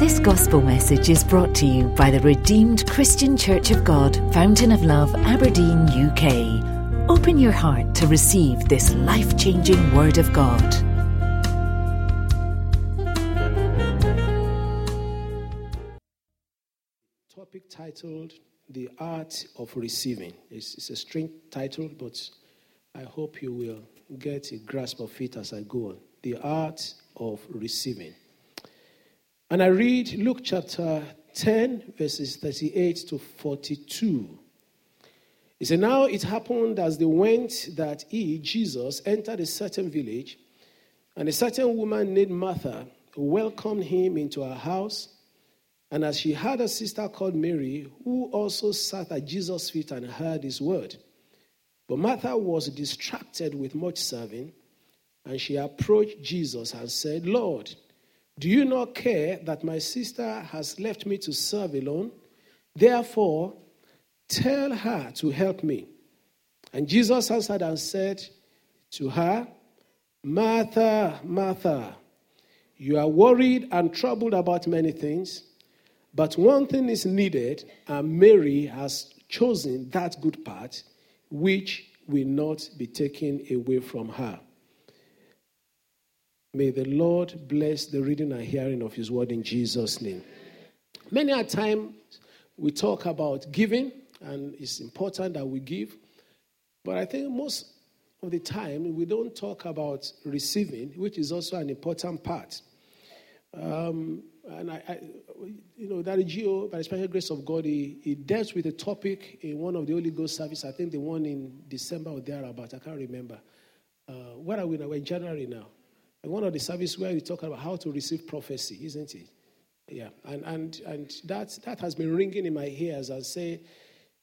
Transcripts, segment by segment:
This gospel message is brought to you by the Redeemed Christian Church of God, Fountain of Love, Aberdeen, UK. Open your heart to receive this life changing Word of God. Topic titled The Art of Receiving. It's, it's a strange title, but I hope you will get a grasp of it as I go on. The Art of Receiving. And I read Luke chapter 10, verses 38 to 42. He said, Now it happened as they went that he, Jesus, entered a certain village, and a certain woman named Martha welcomed him into her house. And as she had a sister called Mary, who also sat at Jesus' feet and heard his word. But Martha was distracted with much serving, and she approached Jesus and said, Lord, do you not care that my sister has left me to serve alone? Therefore, tell her to help me. And Jesus answered and said to her, Martha, Martha, you are worried and troubled about many things, but one thing is needed, and Mary has chosen that good part, which will not be taken away from her. May the Lord bless the reading and hearing of His word in Jesus' name. Many a time we talk about giving, and it's important that we give, but I think most of the time we don't talk about receiving, which is also an important part. Um, and I, I, you know, that G.O., by the special grace of God, he, he dealt with a topic in one of the Holy Ghost service. I think the one in December or thereabout. I can't remember. Uh, are we now? We're in January now. One of the services where we talk about how to receive prophecy, isn't it? Yeah, and and and that that has been ringing in my ears. I say,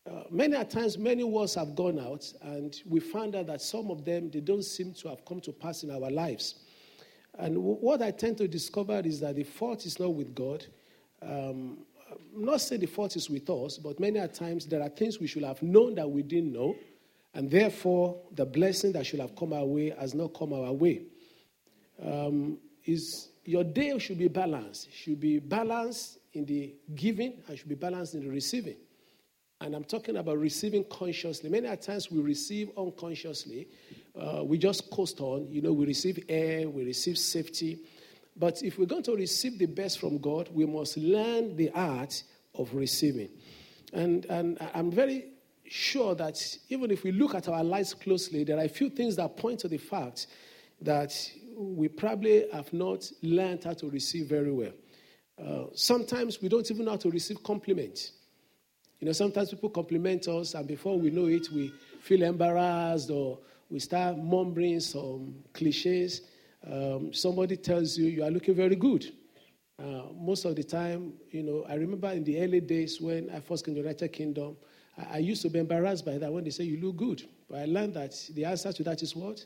uh, many a times, many words have gone out, and we found out that some of them they don't seem to have come to pass in our lives. And w- what I tend to discover is that the fault is not with God. Um, not saying the fault is with us, but many a times there are things we should have known that we didn't know, and therefore the blessing that should have come our way has not come our way um, is your day should be balanced. Should be balanced in the giving and should be balanced in the receiving. And I'm talking about receiving consciously. Many times we receive unconsciously. Uh, we just coast on. You know, we receive air, we receive safety. But if we're going to receive the best from God, we must learn the art of receiving. And, and I'm very sure that even if we look at our lives closely, there are a few things that point to the fact that we probably have not learned how to receive very well. Uh, sometimes we don't even know how to receive compliments. You know, sometimes people compliment us, and before we know it, we feel embarrassed or we start mumbling some cliches. Um, somebody tells you, You are looking very good. Uh, most of the time, you know, I remember in the early days when I first came to the United Kingdom, I, I used to be embarrassed by that when they say, You look good. But I learned that the answer to that is what?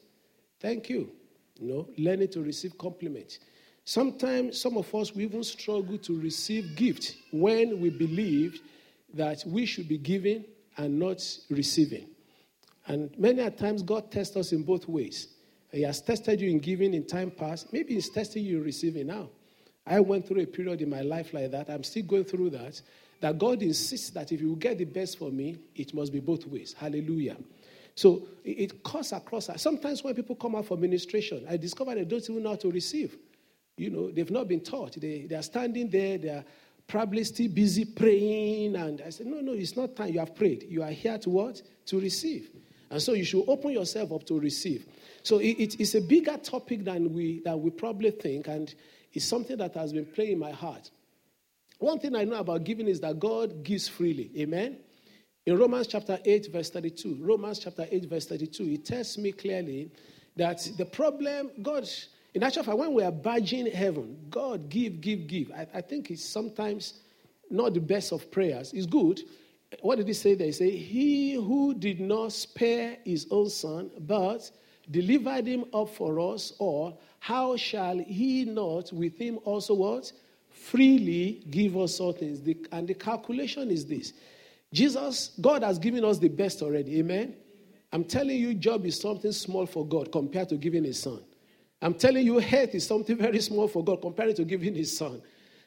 Thank you. You know, learning to receive compliments. Sometimes some of us we even struggle to receive gift when we believe that we should be giving and not receiving. And many times God tests us in both ways. He has tested you in giving in time past. Maybe He's testing you in receiving now. I went through a period in my life like that. I'm still going through that. That God insists that if you get the best for me, it must be both ways. Hallelujah. So it cuts across. Sometimes when people come out for ministration, I discover they don't even know how to receive. You know, they've not been taught. They, they are standing there, they are probably still busy praying. And I said, No, no, it's not time. You have prayed. You are here to what? To receive. And so you should open yourself up to receive. So it, it, it's a bigger topic than we, than we probably think, and it's something that has been playing in my heart. One thing I know about giving is that God gives freely. Amen? In Romans chapter 8, verse 32, Romans chapter 8, verse 32, it tells me clearly that the problem, God, in actual fact, when we are badging heaven, God, give, give, give. I, I think it's sometimes not the best of prayers. It's good. What did he say there? He said, He who did not spare his own son, but delivered him up for us all, how shall he not with him also what? Freely give us all things. The, and the calculation is this Jesus, God has given us the best already. Amen. I'm telling you, job is something small for God compared to giving his son. I'm telling you, health is something very small for God compared to giving his son.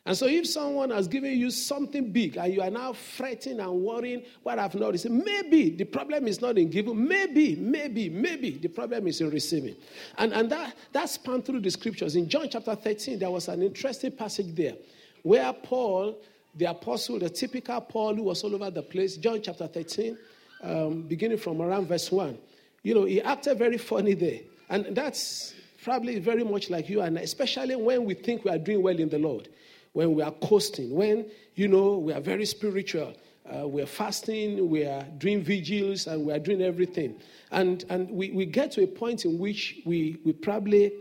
And so, if someone has given you something big and you are now fretting and worrying, what I've noticed, maybe the problem is not in giving. Maybe, maybe, maybe the problem is in receiving. And, and that, that spanned through the scriptures. In John chapter 13, there was an interesting passage there where Paul, the apostle, the typical Paul who was all over the place, John chapter 13, um, beginning from around verse 1, you know, he acted very funny there. And that's probably very much like you and I, especially when we think we are doing well in the Lord when we are coasting, when, you know, we are very spiritual. Uh, we're fasting, we are doing vigils, and we are doing everything. And, and we, we get to a point in which we, we probably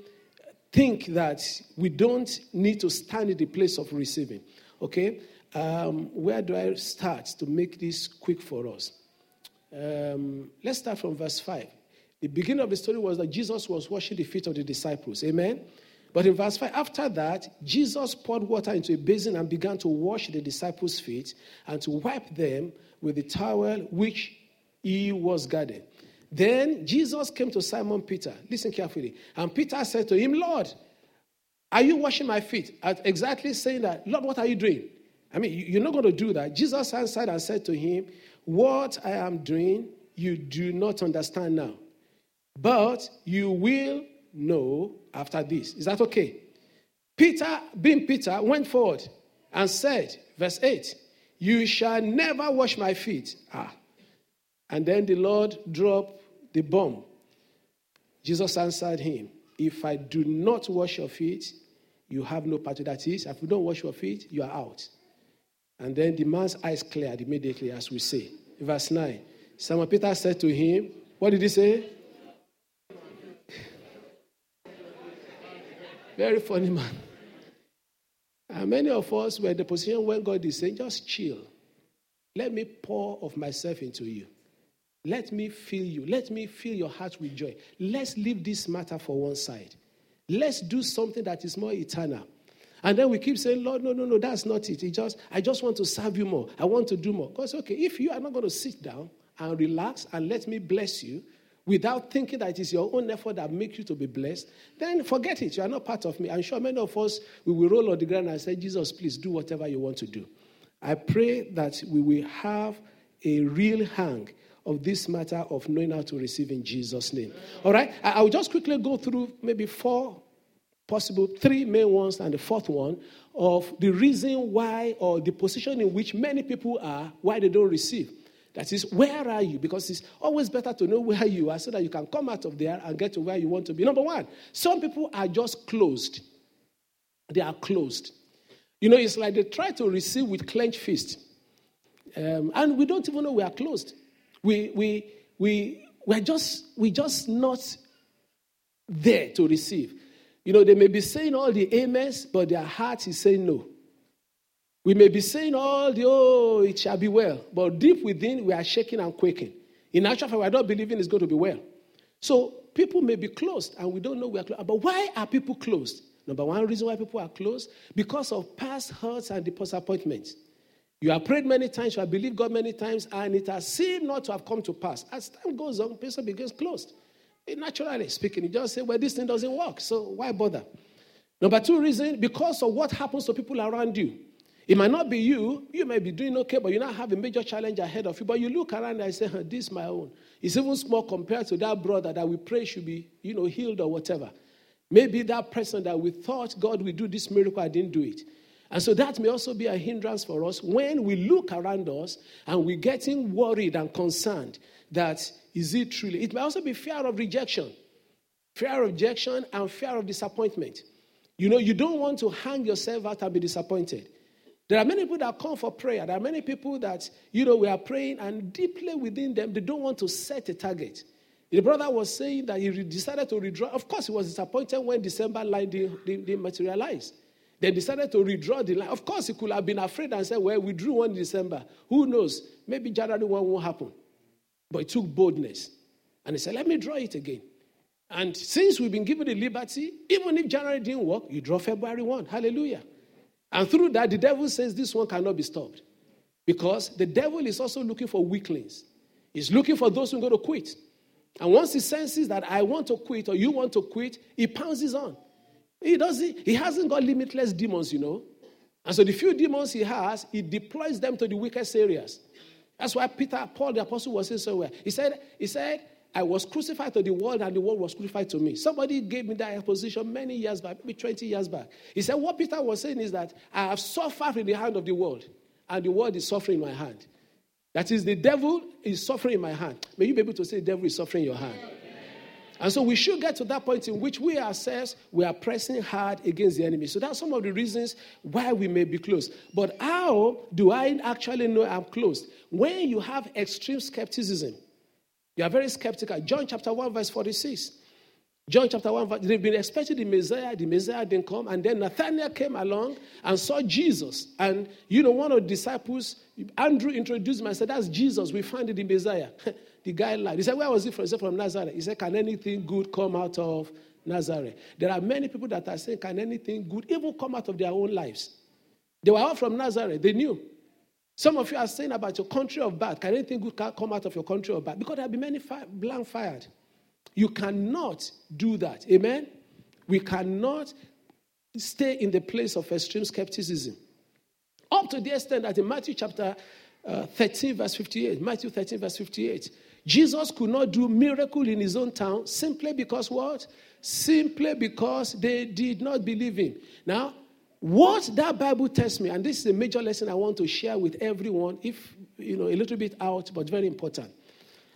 think that we don't need to stand in the place of receiving. Okay? Um, where do I start to make this quick for us? Um, let's start from verse 5. The beginning of the story was that Jesus was washing the feet of the disciples. Amen? But in verse 5, after that, Jesus poured water into a basin and began to wash the disciples' feet and to wipe them with the towel which he was guarding. Then Jesus came to Simon Peter. Listen carefully. And Peter said to him, Lord, are you washing my feet? At exactly saying that, Lord, what are you doing? I mean, you're not going to do that. Jesus answered and said to him, What I am doing, you do not understand now. But you will know after this. Is that okay? Peter, being Peter, went forward and said, verse 8, You shall never wash my feet. Ah. And then the Lord dropped the bomb. Jesus answered him, If I do not wash your feet, you have no part to that is. If you don't wash your feet, you are out. And then the man's eyes cleared immediately, as we say. Verse 9. Simon Peter said to him, What did he say? Very funny man. And many of us were in the position when God is saying, just chill. Let me pour of myself into you. Let me fill you. Let me fill your heart with joy. Let's leave this matter for one side. Let's do something that is more eternal. And then we keep saying, Lord, no, no, no, that's not it. it just, I just want to serve you more. I want to do more. God says, okay, if you are not going to sit down and relax and let me bless you, without thinking that it is your own effort that makes you to be blessed, then forget it. You are not part of me. I'm sure many of us, we will roll on the ground and say, Jesus, please do whatever you want to do. I pray that we will have a real hang of this matter of knowing how to receive in Jesus' name. All right? I, will just quickly go through maybe four possible, three main ones, and the fourth one of the reason why or the position in which many people are, why they don't receive. That is, where are you? Because it's always better to know where you are so that you can come out of there and get to where you want to be. Number one, some people are just closed. They are closed. You know, it's like they try to receive with clenched fist. Um, and we don't even know we are closed. We, we, we, we're just, we're just not there to receive. You know, they may be saying all the amens, but their heart is saying no. We may be saying all the, oh, it shall be well, but deep within, we are shaking and quaking. In actual fact, we are not believing it's going to be well. So people may be closed, and we don't know we are closed. But why are people closed? Number one reason why people are closed because of past hurts and disappointments. You have prayed many times, you have believed God many times, and it has seemed not to have come to pass. As time goes on, person becomes closed. Eh, naturally speaking, you just say, well, this thing doesn't work, so why bother? Number two reason, because of what happens to people around you. It might not be you. You may be doing okay, but you now have a major challenge ahead of you. But you look around and say, this is my own. It's even small compared to that brother that we pray should be, you know, healed or whatever. Maybe that person that we thought God would do this miracle, I didn't do it. And so that may also be a hindrance for us when we look around us and we're getting worried and concerned that is it truly? It may also be fear of rejection, fear of rejection and fear of disappointment. You know, you don't want to hang yourself out and be disappointed. There are many people that come for prayer. There are many people that, you know, we are praying and deeply within them, they don't want to set a target. The brother was saying that he decided to withdraw. Of course, he was disappointed when December line didn't, didn't materialize. They decided to redraw the line. Of course, he could have been afraid and said, Well, we drew one December. Who knows? Maybe January 1 won't happen. But he took boldness. And he said, Let me draw it again. And since we've been given the liberty, even if January didn't work, you draw February 1. Hallelujah. And through that, the devil says this one cannot be stopped. Because the devil is also looking for weaklings. He's looking for those who are going to quit. And once he senses that I want to quit or you want to quit, he pounces on. He doesn't, he hasn't got limitless demons, you know. And so the few demons he has, he deploys them to the weakest areas. That's why Peter, Paul the apostle was saying somewhere. He said, he said, I was crucified to the world and the world was crucified to me. Somebody gave me that position many years back, maybe 20 years back. He said, What Peter was saying is that I have suffered in the hand of the world and the world is suffering in my hand. That is, the devil is suffering in my hand. May you be able to say, The devil is suffering in your hand. And so we should get to that point in which we ourselves we are pressing hard against the enemy. So that's some of the reasons why we may be close. But how do I actually know I'm close? When you have extreme skepticism, you are very skeptical. John chapter 1, verse 46. John chapter 1, they've been expecting the Messiah. The Messiah didn't come. And then Nathanael came along and saw Jesus. And, you know, one of the disciples, Andrew, introduced him and said, That's Jesus. We found the Messiah. the guy lied. He said, Where was he from? He said, From Nazareth. He said, Can anything good come out of Nazareth? There are many people that are saying, Can anything good even come out of their own lives? They were all from Nazareth. They knew. Some of you are saying about your country of birth. Can anything good come out of your country of birth? Because there have been many fire, blank fired. You cannot do that. Amen? We cannot stay in the place of extreme skepticism. Up to the extent that in Matthew chapter uh, 13, verse 58, Matthew 13, verse 58, Jesus could not do miracle in his own town simply because what? Simply because they did not believe him. Now, what that Bible tells me, and this is a major lesson I want to share with everyone, if you know, a little bit out, but very important.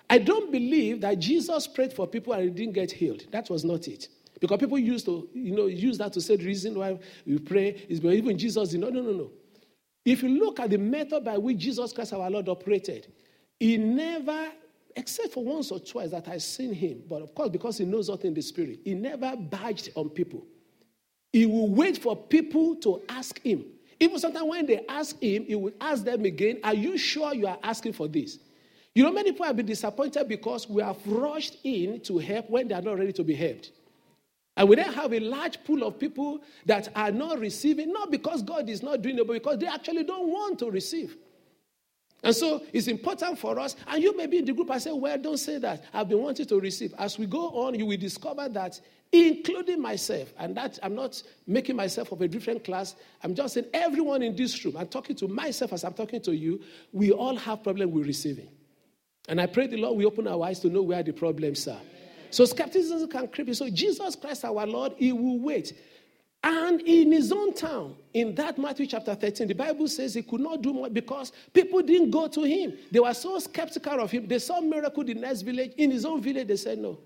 I don't believe that Jesus prayed for people and he didn't get healed. That was not it. Because people used to, you know, use that to say the reason why we pray is because even Jesus did not. No, no, no. If you look at the method by which Jesus Christ our Lord operated, he never, except for once or twice that I've seen him, but of course, because he knows what in the spirit, he never badged on people. He will wait for people to ask him. Even sometimes when they ask him, he will ask them again, Are you sure you are asking for this? You know, many people have been disappointed because we have rushed in to help when they are not ready to be helped. And we then have a large pool of people that are not receiving, not because God is not doing it, but because they actually don't want to receive. And so it's important for us, and you may be in the group and say, Well, don't say that. I've been wanting to receive. As we go on, you will discover that including myself. And that I'm not making myself of a different class. I'm just saying everyone in this room, I'm talking to myself as I'm talking to you, we all have problem with receiving. And I pray the Lord will open our eyes to know where the problems are. So skepticism can creep in. So Jesus Christ our Lord, he will wait. And in his own town, in that Matthew chapter 13, the Bible says he could not do more because people didn't go to him. They were so skeptical of him. They saw miracle in the next village. In his own village, they said no.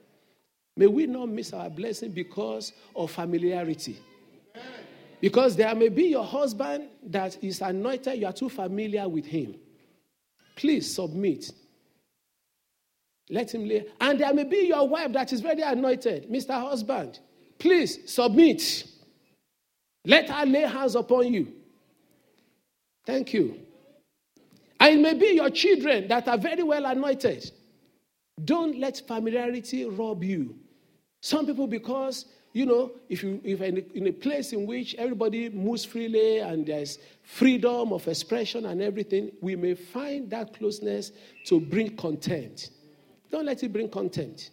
May we not miss our blessing because of familiarity. Because there may be your husband that is anointed, you are too familiar with him. Please submit. Let him lay. And there may be your wife that is very anointed, Mr. Husband. Please submit. Let her lay hands upon you. Thank you. And it may be your children that are very well anointed. Don't let familiarity rob you. Some people, because you know, if you if in a, in a place in which everybody moves freely and there's freedom of expression and everything, we may find that closeness to bring content. Don't let it bring content.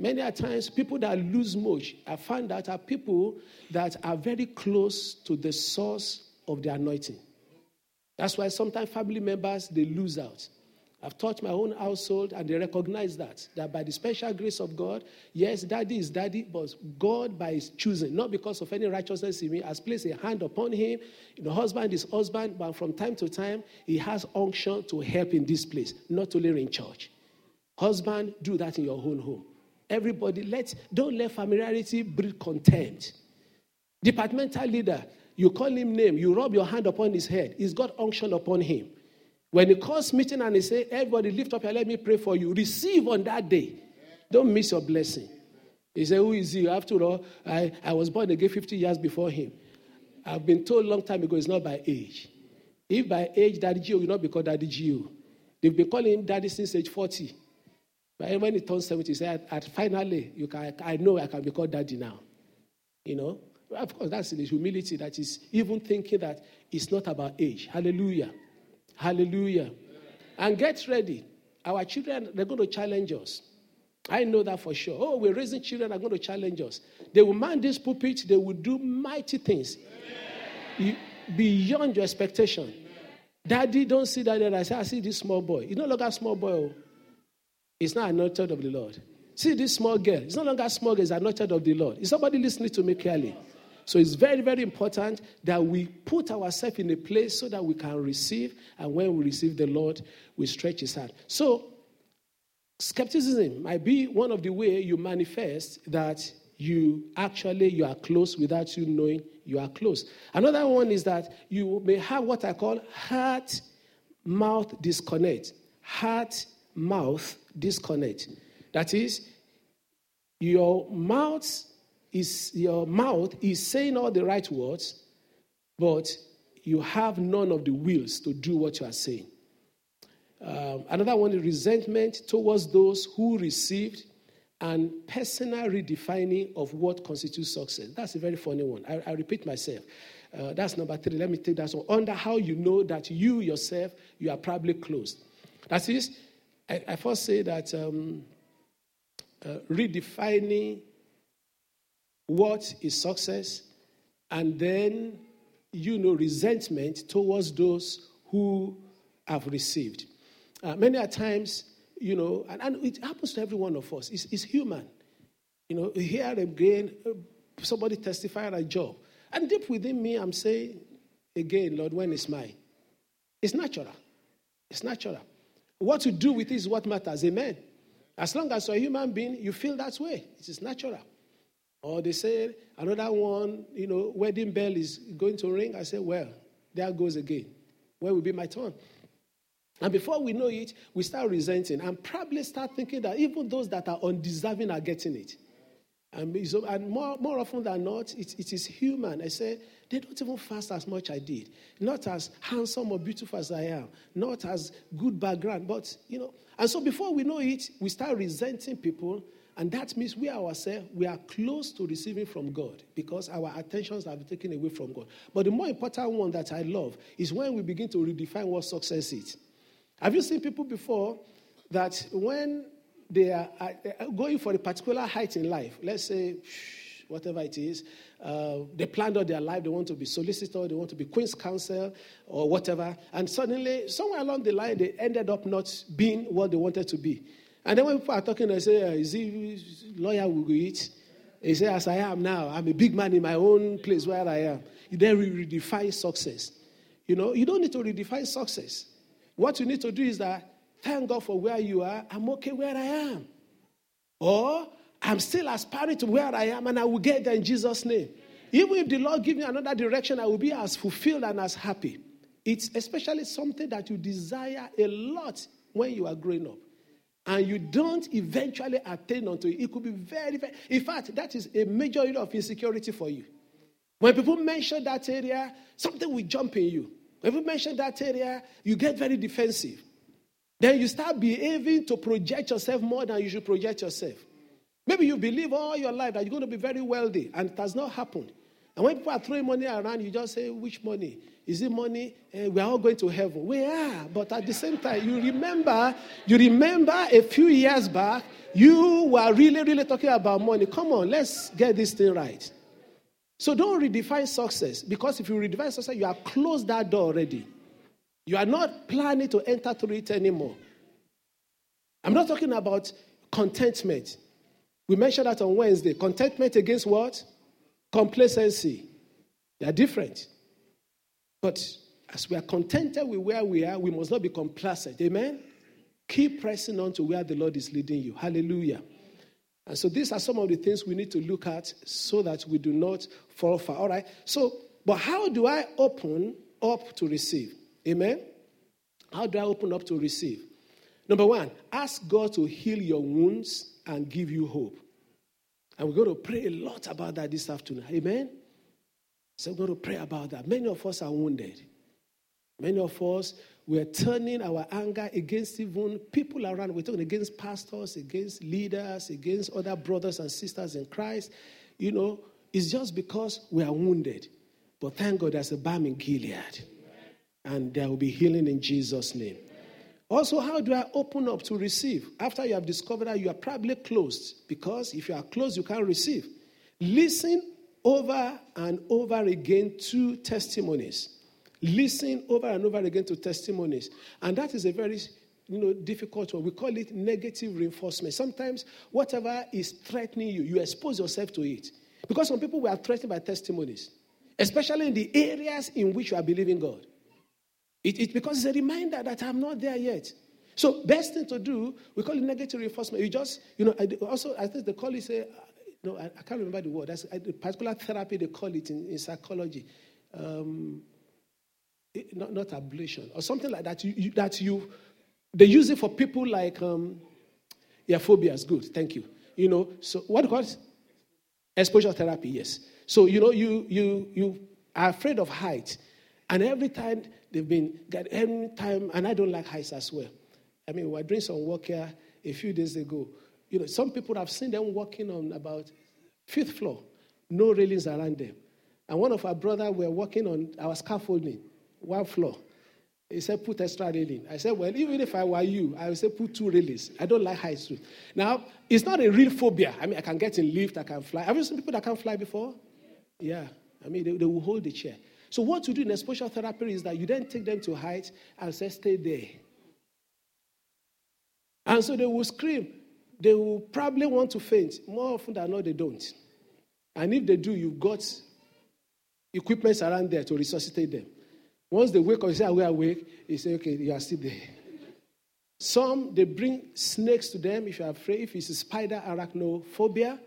Many a times, people that lose much, I find that are people that are very close to the source of the anointing. That's why sometimes family members they lose out. I've taught my own household, and they recognize that. That by the special grace of God, yes, daddy is daddy, but God, by his choosing, not because of any righteousness in me, has placed a hand upon him. Know, husband is husband, but from time to time, he has unction to help in this place, not only in church. Husband, do that in your own home. Everybody, let don't let familiarity breed contempt. Departmental leader, you call him name, you rub your hand upon his head. He's got unction upon him. When he calls meeting and he say, everybody lift up and let me pray for you, receive on that day. Don't miss your blessing. He said, who is he? After all, I, I was born again 50 years before him. I've been told long time ago it's not by age. If by age, Daddy G.O. will not be called Daddy Gio. They've been calling him Daddy since age 40. But when he turns 70, he said, at, finally, you can, I know I can be called Daddy now. You know? Of course, that's the humility that is even thinking that it's not about age. Hallelujah. Hallelujah. And get ready. Our children, they're going to challenge us. I know that for sure. Oh, we're raising children are going to challenge us. They will man this pulpit, they will do mighty things. Beyond your expectation. Daddy, don't see that. I say, I see this small boy. He's no longer a small boy. Oh. It's not anointed of the Lord. See this small girl. It's no longer small girl, it's anointed of the Lord. Is somebody listening to me clearly? So it's very, very important that we put ourselves in a place so that we can receive. And when we receive the Lord, we stretch his hand. So skepticism might be one of the way you manifest that you actually you are close without you knowing you are close. Another one is that you may have what I call heart mouth disconnect. Heart mouth disconnect. That is, your mouth is your mouth is saying all the right words, but you have none of the wills to do what you are saying. Um, another one is resentment towards those who received and personal redefining of what constitutes success. That's a very funny one. I, I repeat myself. Uh, that's number three. Let me take that one. Under how you know that you yourself, you are probably closed. That is, I, I first say that um, uh, redefining what is success and then, you know, resentment towards those who have received. Uh, many a times, you know, and, and it happens to every one of us. It's, it's human. You know, here again, uh, somebody testify at a job. And deep within me, I'm saying, again, Lord, when is mine? It's natural. It's natural. What you do with it is what matters. Amen. As long as you're a human being, you feel that way. It is natural. Or they say, another one, you know, wedding bell is going to ring. I say, well, there goes again. Where will be my turn? And before we know it, we start resenting and probably start thinking that even those that are undeserving are getting it. And, and more, more often than not, it, it is human. I say, they don't even fast as much I did. Not as handsome or beautiful as I am. Not as good background. But, you know, and so before we know it, we start resenting people. And that means we ourselves, we are close to receiving from God because our attentions have been taken away from God. But the more important one that I love is when we begin to redefine what success is. Have you seen people before that when they are uh, uh, going for a particular height in life, let's say whatever it is, uh, they planned out their life, they want to be solicitor, they want to be queen's counsel or whatever, and suddenly, somewhere along the line, they ended up not being what they wanted to be. And then when people are talking, they say, uh, is he lawyer will go eat? He say, as I am now, I'm a big man in my own place where I am. You then redefine success. You know, you don't need to redefine success. What you need to do is that thank God for where you are. I'm okay where I am. Or I'm still aspiring to where I am and I will get there in Jesus' name. Even if the Lord give me another direction, I will be as fulfilled and as happy. It's especially something that you desire a lot when you are growing up. And you don't eventually attain unto it. It could be very, very. In fact, that is a major area of insecurity for you. When people mention that area, something will jump in you. When you mention that area, you get very defensive. Then you start behaving to project yourself more than you should project yourself. Maybe you believe all your life that you're going to be very wealthy, and it has not happened. And when people are throwing money around, you just say, Which money? Is it money? Eh, we are all going to heaven. We are. But at the same time, you remember, you remember a few years back, you were really, really talking about money. Come on, let's get this thing right. So don't redefine success because if you redefine success, you have closed that door already. You are not planning to enter through it anymore. I'm not talking about contentment. We mentioned that on Wednesday. Contentment against what? Complacency. They are different. But as we are contented with where we are, we must not be complacent. Amen? Keep pressing on to where the Lord is leading you. Hallelujah. And so these are some of the things we need to look at so that we do not fall far. All right. So, but how do I open up to receive? Amen. How do I open up to receive? Number one, ask God to heal your wounds and give you hope. And we're going to pray a lot about that this afternoon. Amen. So we're going to pray about that. Many of us are wounded. Many of us we're turning our anger against even people around. We're talking against pastors, against leaders, against other brothers and sisters in Christ. You know, it's just because we are wounded. But thank God there's a balm in Gilead. And there will be healing in Jesus' name. Also, how do I open up to receive? After you have discovered that you are probably closed, because if you are closed, you can't receive. Listen over and over again to testimonies Listen over and over again to testimonies. And that is a very you know, difficult one. We call it negative reinforcement. Sometimes whatever is threatening you, you expose yourself to it. Because some people were threatened by testimonies, especially in the areas in which you are believing God. It, it, because it's a reminder that I'm not there yet. So, best thing to do, we call it negative reinforcement. You just, you know, also, I think they call it, say, no, I, I can't remember the word. That's a particular therapy they call it in, in psychology. Um, it, not, not ablation, or something like that. You, you, that you, they use it for people like, um, yeah, phobias. Good, thank you. You know, so what it? Exposure therapy, yes. So, you know, you, you, you are afraid of height. And every time they've been, every time, and I don't like heights as well. I mean, we were doing some work here a few days ago. You know, some people have seen them walking on about fifth floor, no railings around them. And one of our brothers were working on our scaffolding, one floor. He said, put extra railing. I said, well, even if I were you, I would say put two railings. I don't like heights. Now, it's not a real phobia. I mean, I can get in lift, I can fly. Have you seen people that can fly before? Yeah. I mean, they, they will hold the chair. So what you do in exposure therapy is that you then take them to height and say, stay there. And so they will scream. They will probably want to faint. More often than not, they don't. And if they do, you've got equipment around there to resuscitate them. Once they wake up, you say, ah, Are awake? You say, Okay, you are still there. Some, they bring snakes to them if you're afraid. If it's a spider arachnophobia,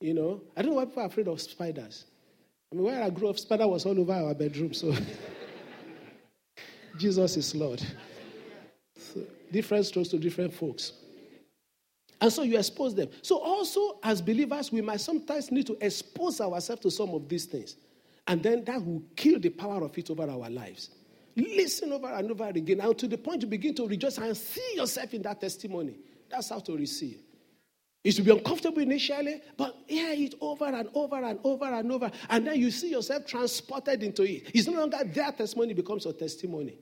you know. I don't know why people are afraid of spiders. I mean, where I grew up, spider was all over our bedroom, so Jesus is Lord. So, different strokes to different folks. And so you expose them. So, also, as believers, we might sometimes need to expose ourselves to some of these things. And then that will kill the power of it over our lives. Listen over and over again, and to the point you begin to rejoice and see yourself in that testimony. That's how to receive. It will be uncomfortable initially, but hear it over and over and over and over. And then you see yourself transported into it. It's no longer their testimony, becomes your testimony.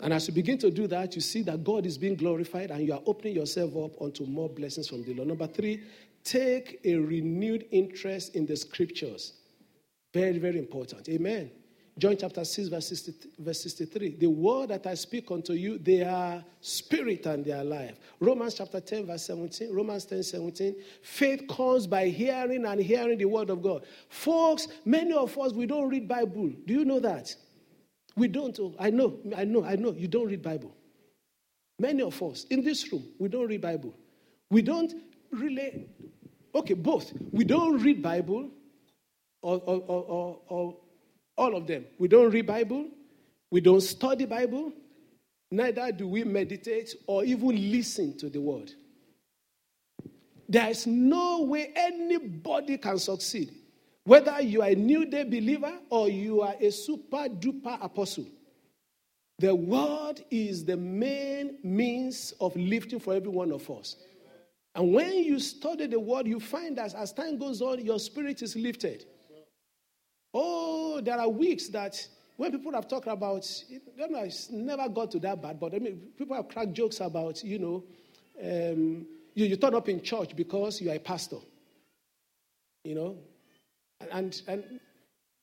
And as you begin to do that, you see that God is being glorified and you are opening yourself up onto more blessings from the Lord. Number three, take a renewed interest in the scriptures. Very, very important. Amen. John chapter 6, verse, 60, verse 63. The word that I speak unto you, they are spirit and they are life. Romans chapter 10, verse 17. Romans 10, 17. Faith comes by hearing and hearing the word of God. Folks, many of us, we don't read Bible. Do you know that? We don't. Oh, I know, I know, I know. You don't read Bible. Many of us in this room, we don't read Bible. We don't really, okay, both. We don't read Bible or, or, or, or all of them. We don't read Bible. We don't study Bible. Neither do we meditate or even listen to the word. There is no way anybody can succeed whether you are a new day believer or you are a super duper apostle, the word is the main means of lifting for every one of us. And when you study the word, you find that as time goes on, your spirit is lifted. Oh, there are weeks that when people have talked about, don't know, it's never got to that bad, but I mean, people have cracked jokes about, you know, um, you, you turn up in church because you are a pastor. You know, and, and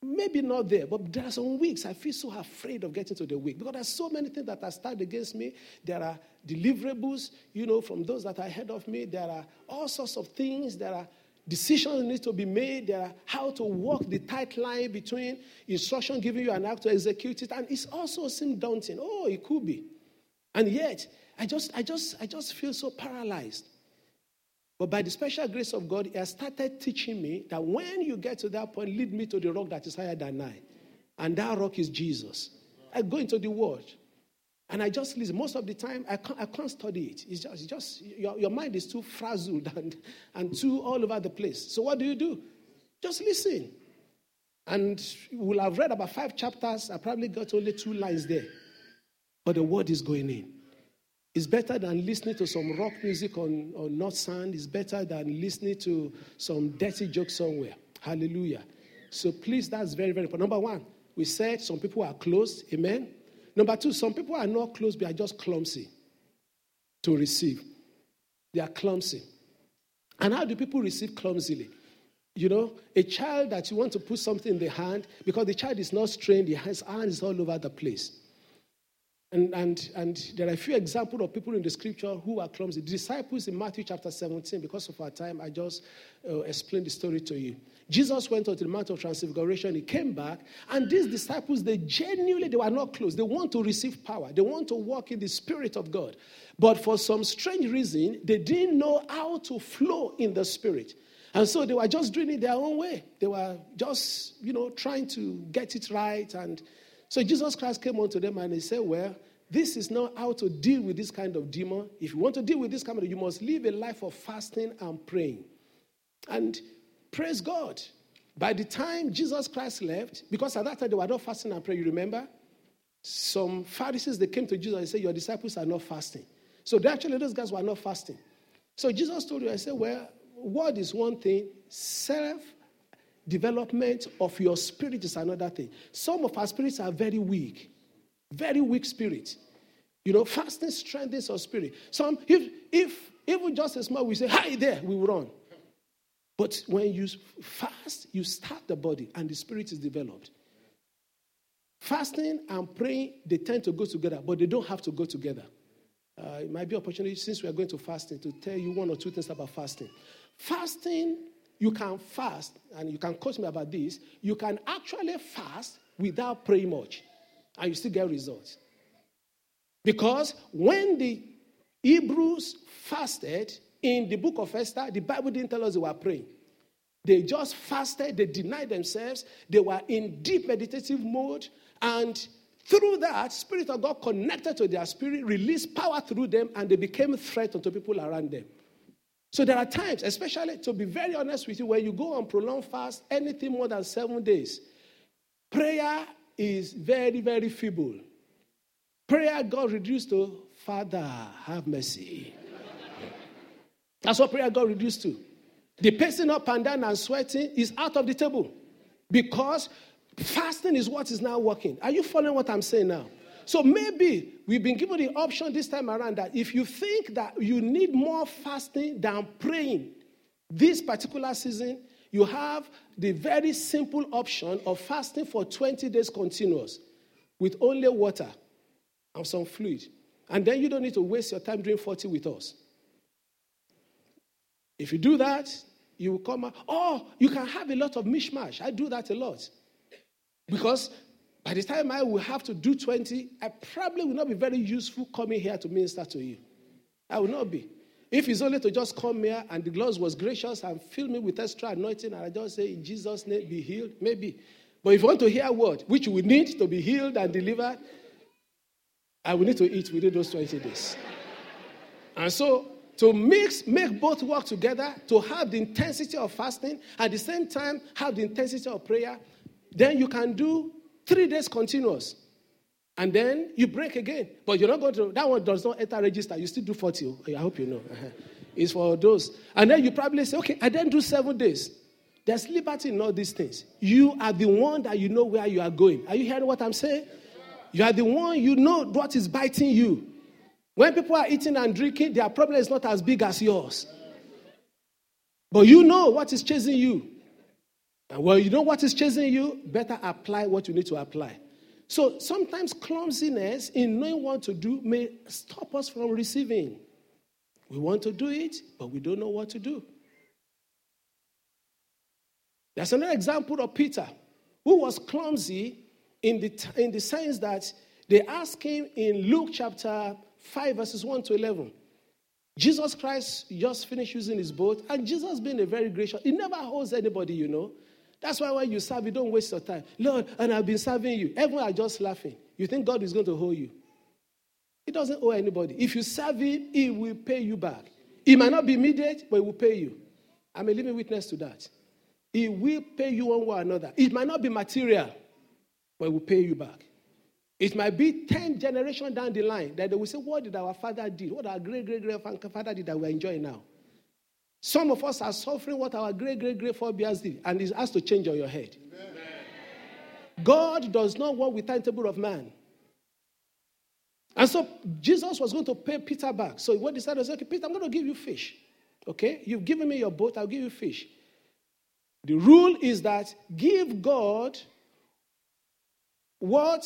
maybe not there, but there are some weeks I feel so afraid of getting to the week because there's so many things that are stacked against me. There are deliverables, you know, from those that are ahead of me. There are all sorts of things. There are decisions need to be made. There how to walk the tight line between instruction giving you an act to execute it, and it's also seems daunting. Oh, it could be, and yet I just, I just, I just feel so paralyzed. But by the special grace of God, He has started teaching me that when you get to that point, lead me to the rock that is higher than I. And that rock is Jesus. I go into the Word. And I just listen. Most of the time, I can't, I can't study it. It's just, it's just your, your mind is too frazzled and, and too all over the place. So what do you do? Just listen. And will have read about five chapters. I probably got only two lines there. But the word is going in. It's better than listening to some rock music on, on Northsound. It's better than listening to some dirty joke somewhere. Hallelujah. So please, that's very, very important. Number one, we said some people are closed. Amen. Number two, some people are not close, they are just clumsy to receive. They are clumsy. And how do people receive clumsily? you know, a child that you want to put something in the hand because the child is not trained, his hand is all over the place. And, and, and there are a few examples of people in the scripture who are clumsy. The disciples in Matthew chapter 17, because of our time, I just uh, explained the story to you. Jesus went on to the Mount of Transfiguration, he came back, and these disciples, they genuinely, they were not close. They want to receive power, they want to walk in the Spirit of God. But for some strange reason, they didn't know how to flow in the Spirit. And so they were just doing it their own way. They were just, you know, trying to get it right. And so Jesus Christ came unto them and he said, Well, this is not how to deal with this kind of demon. If you want to deal with this kind of you must live a life of fasting and praying. And praise God. By the time Jesus Christ left, because at that time they were not fasting and praying, you remember? Some Pharisees they came to Jesus and said, Your disciples are not fasting. So they actually those guys were not fasting. So Jesus told you, I said, Well, word is one thing, self development of your spirit is another thing. Some of our spirits are very weak, very weak spirit. You know, fasting strengthens our spirit. Some, if, if even just a small, we say, hi there, we run. But when you fast, you start the body and the spirit is developed. Fasting and praying, they tend to go together, but they don't have to go together. Uh, it might be opportunity since we are going to fasting to tell you one or two things about fasting. Fasting, you can fast, and you can coach me about this. You can actually fast without praying much, and you still get results. Because when the Hebrews fasted in the book of Esther, the Bible didn't tell us they were praying. They just fasted, they denied themselves, they were in deep meditative mode, and through that, Spirit of God connected to their spirit, released power through them, and they became a threat to people around them. So there are times, especially to be very honest with you, when you go on prolonged fast, anything more than seven days, prayer is very, very feeble. Prayer got reduced to, Father, have mercy. That's what prayer got reduced to. The pacing up and down and sweating is out of the table because fasting is what is now working. Are you following what I'm saying now? So maybe we've been given the option this time around that if you think that you need more fasting than praying this particular season, you have the very simple option of fasting for 20 days continuous with only water and some fluid. And then you don't need to waste your time doing 40 with us. If you do that, you will come out. Oh, you can have a lot of mishmash. I do that a lot. Because by the time I will have to do 20, I probably will not be very useful coming here to minister to you. I will not be. If it's only to just come here and the Lord was gracious and fill me with extra anointing and I just say, in Jesus' name, be healed, maybe. But if you want to hear a word, which we need to be healed and delivered, I will need to eat within those 20 days. And so, to mix, make both work together, to have the intensity of fasting, at the same time, have the intensity of prayer, then you can do Three days continuous. And then you break again. But you're not going to, that one does not enter register. You still do 40. I hope you know. It's for those. And then you probably say, okay, I then do seven days. There's liberty in all these things. You are the one that you know where you are going. Are you hearing what I'm saying? You are the one you know what is biting you. When people are eating and drinking, their problem is not as big as yours. But you know what is chasing you. And well, you know what is chasing you? Better apply what you need to apply. So sometimes clumsiness in knowing what to do may stop us from receiving. We want to do it, but we don't know what to do. There's another example of Peter, who was clumsy in the, in the sense that they asked him in Luke chapter 5, verses 1 to 11. Jesus Christ just finished using his boat, and Jesus, being a very gracious, he never holds anybody, you know. That's why when you serve, you don't waste your time. Lord, and I've been serving you. Everyone are just laughing. You think God is going to hold you. He doesn't owe anybody. If you serve him, he will pay you back. It might not be immediate, but he will pay you. I'm a living witness to that. He will pay you one way or another. It might not be material, but he will pay you back. It might be 10 generations down the line that they will say, What did our father do? What our great great great father did that we're enjoying now? Some of us are suffering what our great, great, great forebears did, and it has to change on your head. Amen. God does not work with timetable of man. And so Jesus was going to pay Peter back. So what decided was, okay, Peter, I'm going to give you fish. Okay? You've given me your boat, I'll give you fish. The rule is that give God what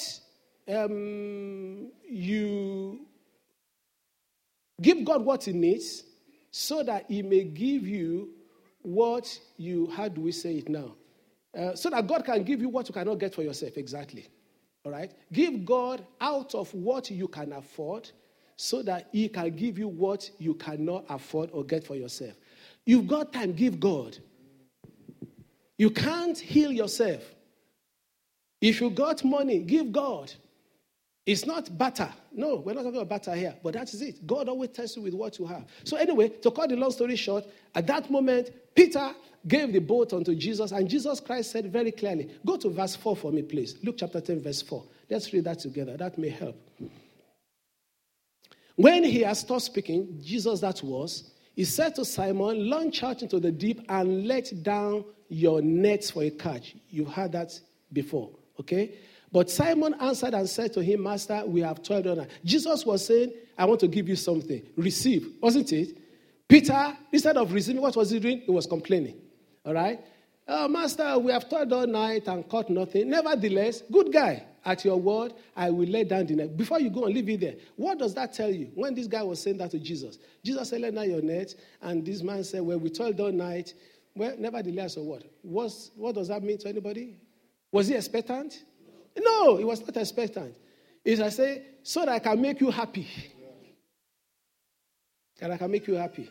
um, you give God what He needs so that He may give you what you, how do we say it now? Uh, so that God can give you what you cannot get for yourself, exactly. All right? Give God out of what you can afford so that He can give you what you cannot afford or get for yourself. You've got time, give God. You can't heal yourself. If you got money, give God. It's not butter. No, we're not talking about butter here, but that is it. God always tests you with what you have. So, anyway, to cut the long story short, at that moment, Peter gave the boat unto Jesus, and Jesus Christ said very clearly, Go to verse 4 for me, please. Luke chapter 10, verse 4. Let's read that together. That may help. When he had stopped speaking, Jesus that was, he said to Simon, Launch out into the deep and let down your nets for a catch. You've heard that before, okay? But Simon answered and said to him, Master, we have toiled on. Jesus was saying, I want to give you something. Receive, wasn't it? Peter, instead of receiving, what was he doing? He was complaining. All right? Oh, master, we have toiled all night and caught nothing. Nevertheless, good guy, at your word, I will lay down the net. Before you go and leave it there, what does that tell you? When this guy was saying that to Jesus, Jesus said, Lay down your net. And this man said, Well, we toiled all night. Well, nevertheless, or what? What's, what does that mean to anybody? Was he expectant? No, he was not expectant. Is I say, so that I can make you happy. And I can make you happy.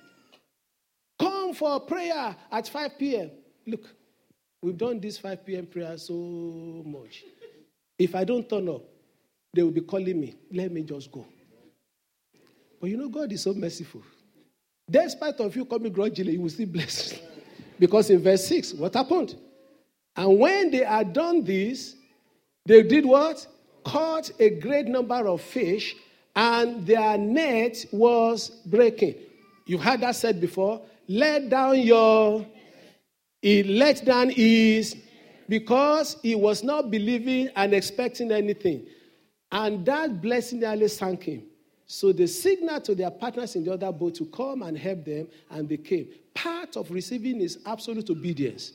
Come for prayer at 5 p.m. Look, we've done this 5 p.m. prayer so much. If I don't turn up, they will be calling me. Let me just go. But you know, God is so merciful. Despite of you coming grudgingly, you will still bless. because in verse 6, what happened? And when they had done this, they did what? Caught a great number of fish, and their net was breaking. You've heard that said before. Let down your. He let down his because he was not believing and expecting anything. And that blessing nearly sank him. So they signaled to their partners in the other boat to come and help them, and they came. Part of receiving is absolute obedience.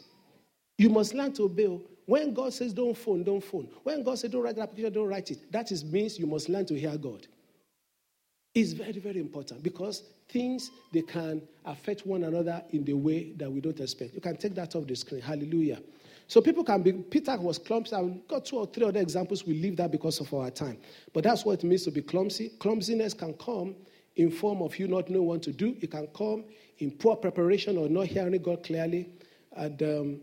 You must learn to obey. Oh. When God says don't phone, don't phone. When God says don't write the application, don't write it. That is means you must learn to hear God. It's very, very important because things they can affect one another in the way that we don't expect. You can take that off the screen. Hallelujah. So people can be, Peter was clumsy. I've got two or three other examples. We leave that because of our time. But that's what it means to be clumsy. Clumsiness can come in form of you not knowing what to do. It can come in poor preparation or not hearing God clearly. And um,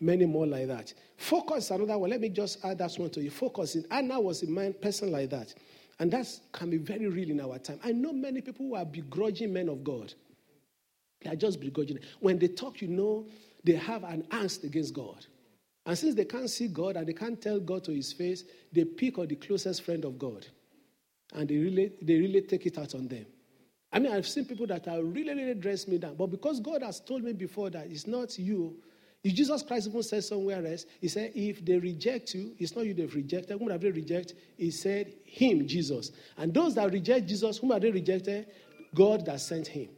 many more like that. Focus another one. Let me just add that one to you. Focus. in Anna was a man, person like that. And that can be very real in our time. I know many people who are begrudging men of God. They are just begrudging. When they talk, you know, they have an angst against God. And since they can't see God and they can't tell God to his face, they pick on the closest friend of God. And they really, they really take it out on them. I mean, I've seen people that are really, really dress me down. But because God has told me before that it's not you. If Jesus Christ even said somewhere else, he said, if they reject you, it's not you they've rejected. Whom have they rejected? He said, him, Jesus. And those that reject Jesus, whom have they rejected? God that sent him.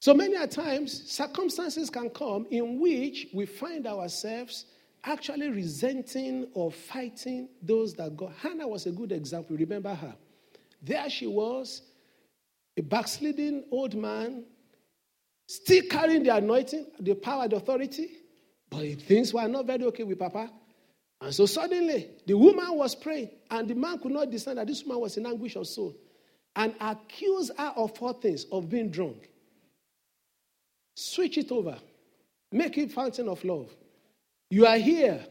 So many a times, circumstances can come in which we find ourselves actually resenting or fighting those that God. Hannah was a good example. Remember her. There she was, a backsliding old man, still carrying the anointing, the power, the authority, but things were not very okay with Papa. And so suddenly, the woman was praying, and the man could not discern that this woman was in anguish of soul and accused her of four things of being drunk. Switch it over. Make it fountain of love. You are here,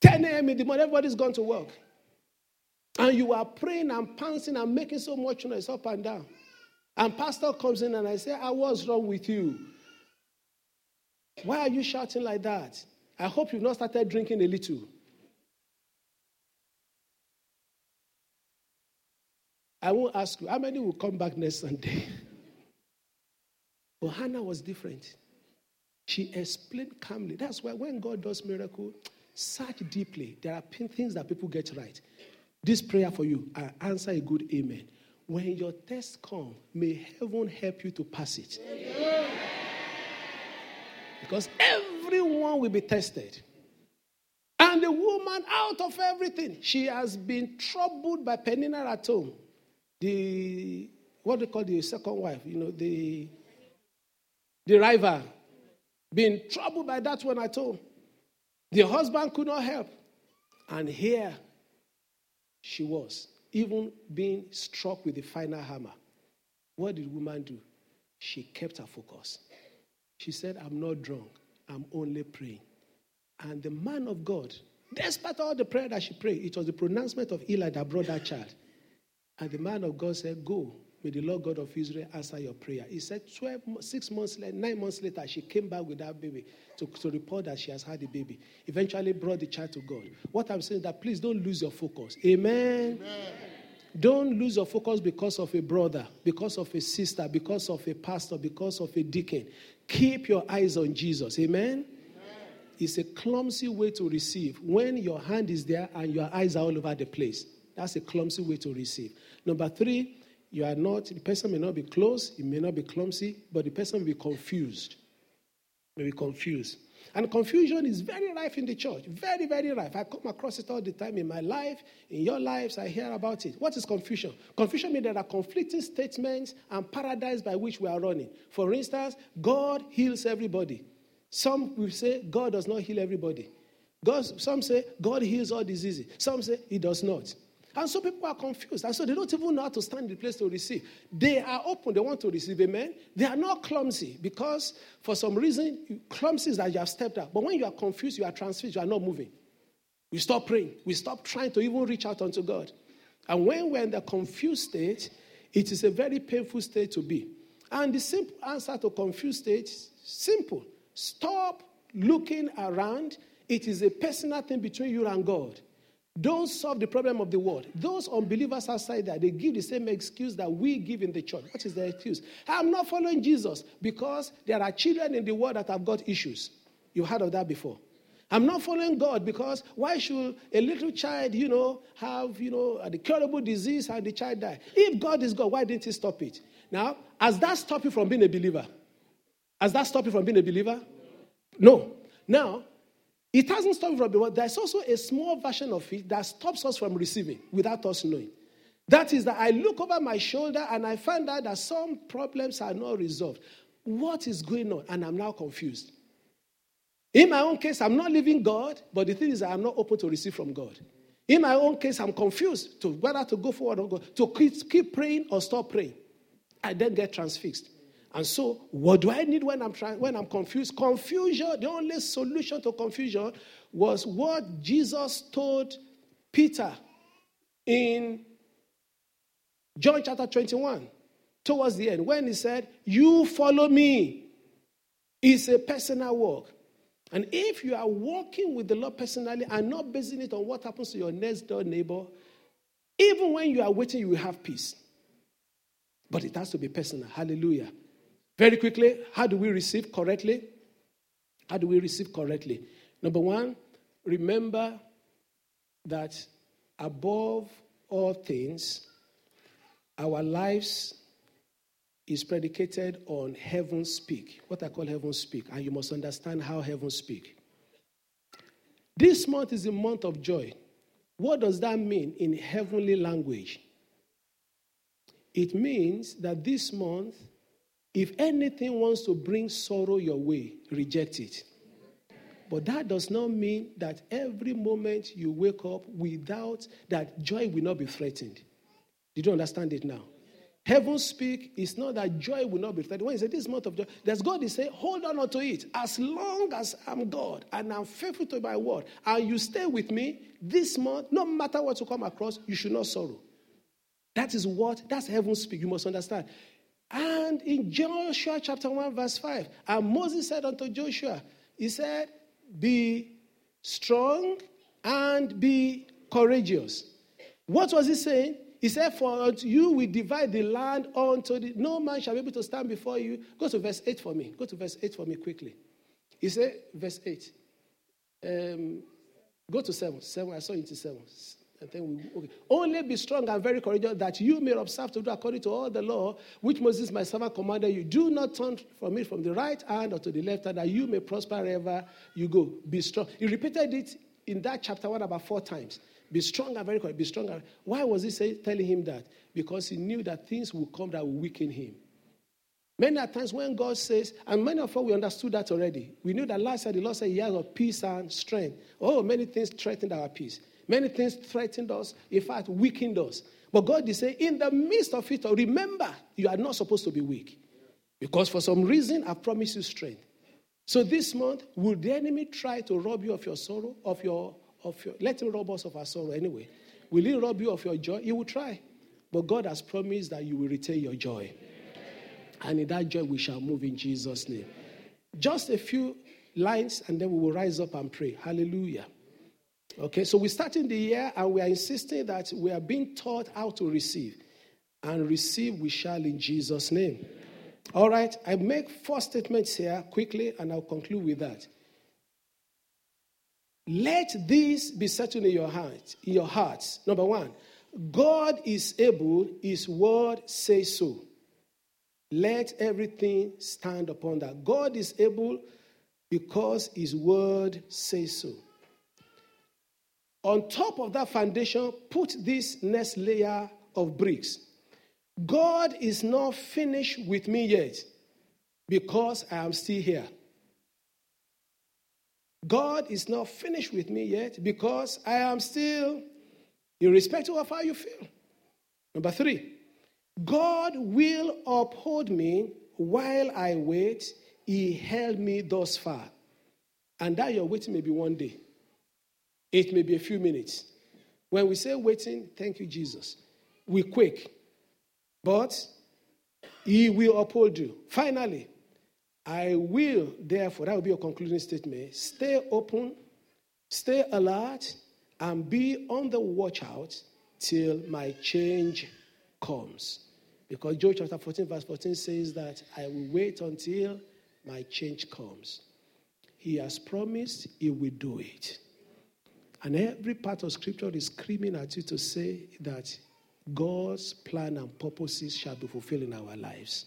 10 a.m. in the morning, everybody's gone to work. And you are praying and pouncing and making so much noise up and down. And pastor comes in and I say, ah, I was wrong with you. Why are you shouting like that? I hope you've not started drinking a little. I won't ask you, how many will come back next Sunday? But Hannah was different. She explained calmly. That's why when God does miracle, search deeply. There are things that people get right. This prayer for you, I answer a good amen. When your test come, may heaven help you to pass it. Because everyone will be tested. And the woman, out of everything, she has been troubled by Peninnah at home. The, what they call the second wife, you know, the, the rival. Been troubled by that one at home. The husband could not help. And here she was, even being struck with the final hammer. What did woman do? She kept her focus. She said, I'm not drunk, I'm only praying. And the man of God, despite all the prayer that she prayed, it was the pronouncement of Eli that brought that child. And the man of God said, Go, may the Lord God of Israel answer your prayer. He said, 12, six months later, nine months later, she came back with that baby to, to report that she has had a baby. Eventually brought the child to God. What I'm saying is that please don't lose your focus. Amen. Amen. Don't lose your focus because of a brother, because of a sister, because of a pastor, because of a deacon. Keep your eyes on Jesus. Amen? It's a clumsy way to receive when your hand is there and your eyes are all over the place. That's a clumsy way to receive. Number three, you are not, the person may not be close, it may not be clumsy, but the person will be confused. May be confused. And confusion is very rife in the church. Very, very rife. I come across it all the time in my life, in your lives, I hear about it. What is confusion? Confusion means there are conflicting statements and paradigms by which we are running. For instance, God heals everybody. Some will say God does not heal everybody. God, some say God heals all diseases. Some say he does not. And so people are confused. And so they don't even know how to stand in the place to receive. They are open, they want to receive. Amen. They are not clumsy because for some reason, clumsy is that you have stepped out. But when you are confused, you are transfixed, you are not moving. We stop praying. We stop trying to even reach out unto God. And when we're in the confused state, it is a very painful state to be. And the simple answer to confused state simple. Stop looking around. It is a personal thing between you and God. Don't solve the problem of the world. Those unbelievers outside there, they give the same excuse that we give in the church. What is the excuse? I'm not following Jesus because there are children in the world that have got issues. You've heard of that before. I'm not following God because why should a little child, you know, have, you know, the curable disease and the child die? If God is God, why didn't he stop it? Now, has that stopped you from being a believer? Has that stopped you from being a believer? No. Now, it hasn't stopped from but there's also a small version of it that stops us from receiving without us knowing. That is that I look over my shoulder and I find out that some problems are not resolved. What is going on? And I'm now confused. In my own case, I'm not leaving God, but the thing is, I'm not open to receive from God. In my own case, I'm confused to whether to go forward or go, to keep, keep praying or stop praying. I then get transfixed. And so, what do I need when I'm trying when I'm confused? Confusion, the only solution to confusion was what Jesus told Peter in John chapter 21, towards the end, when he said, You follow me. It's a personal work. And if you are walking with the Lord personally and not basing it on what happens to your next door neighbor, even when you are waiting, you will have peace. But it has to be personal. Hallelujah. Very quickly, how do we receive correctly? How do we receive correctly? Number one, remember that above all things, our lives is predicated on heaven speak. What I call heaven speak, and you must understand how heaven speak. This month is a month of joy. What does that mean in heavenly language? It means that this month if anything wants to bring sorrow your way, reject it. But that does not mean that every moment you wake up without that joy will not be threatened. Did you understand it now? Heaven speak is not that joy will not be threatened. When you say this month of joy, there's God is saying, hold on to it. As long as I'm God and I'm faithful to my word, and you stay with me this month, no matter what you come across, you should not sorrow. That is what, that's heaven speak. You must understand. And in Joshua chapter 1, verse 5, and Moses said unto Joshua, He said, Be strong and be courageous. What was he saying? He said, For you will divide the land unto the no man shall be able to stand before you. Go to verse 8 for me. Go to verse 8 for me quickly. He said, verse 8. Um, go to 7. 7, I saw into 7. And then okay. Only be strong and very courageous that you may observe to do according to all the law which Moses my servant commanded you. Do not turn from it from the right hand or to the left hand, that you may prosper wherever you go. Be strong. He repeated it in that chapter one about four times. Be strong and very courageous. Be strong. Why was he say, telling him that? Because he knew that things will come that will weaken him. Many times when God says, and many of us we understood that already. We knew that last year the Lord said he has of peace and strength. Oh, many things threatened our peace. Many things threatened us, in fact, weakened us. But God is saying, in the midst of it, remember, you are not supposed to be weak. Because for some reason, I promise you strength. So this month, will the enemy try to rob you of your sorrow, of your, of your, let him rob us of our sorrow anyway. Will he rob you of your joy? He will try. But God has promised that you will retain your joy. And in that joy, we shall move in Jesus' name. Just a few lines, and then we will rise up and pray. Hallelujah. Okay, so we're starting the year and we are insisting that we are being taught how to receive. And receive we shall in Jesus' name. All right, I make four statements here quickly and I'll conclude with that. Let this be settled in your heart, in your hearts. Number one, God is able, his word says so. Let everything stand upon that. God is able because his word says so. On top of that foundation, put this next layer of bricks. God is not finished with me yet because I am still here. God is not finished with me yet because I am still, irrespective of how you feel. Number three, God will uphold me while I wait. He held me thus far. And that your waiting may be one day. It may be a few minutes. When we say waiting, thank you, Jesus. We quake. But he will uphold you. Finally, I will, therefore, that will be a concluding statement. Stay open, stay alert, and be on the watch out till my change comes. Because Job chapter 14, verse 14 says that I will wait until my change comes. He has promised he will do it. And every part of scripture is screaming at you to say that God's plan and purposes shall be fulfilled in our lives.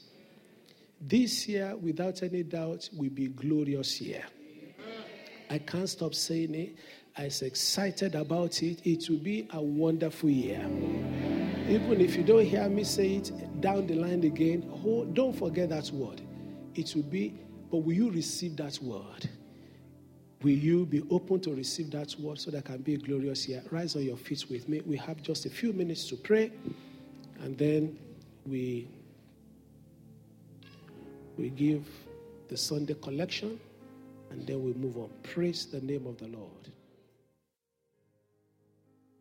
This year, without any doubt, will be a glorious year. I can't stop saying it. I'm excited about it. It will be a wonderful year. Even if you don't hear me say it down the line again, don't forget that word. It will be, but will you receive that word? Will you be open to receive that word so that can be a glorious year? Rise on your feet with me. We have just a few minutes to pray, and then we we give the Sunday collection, and then we move on. Praise the name of the Lord.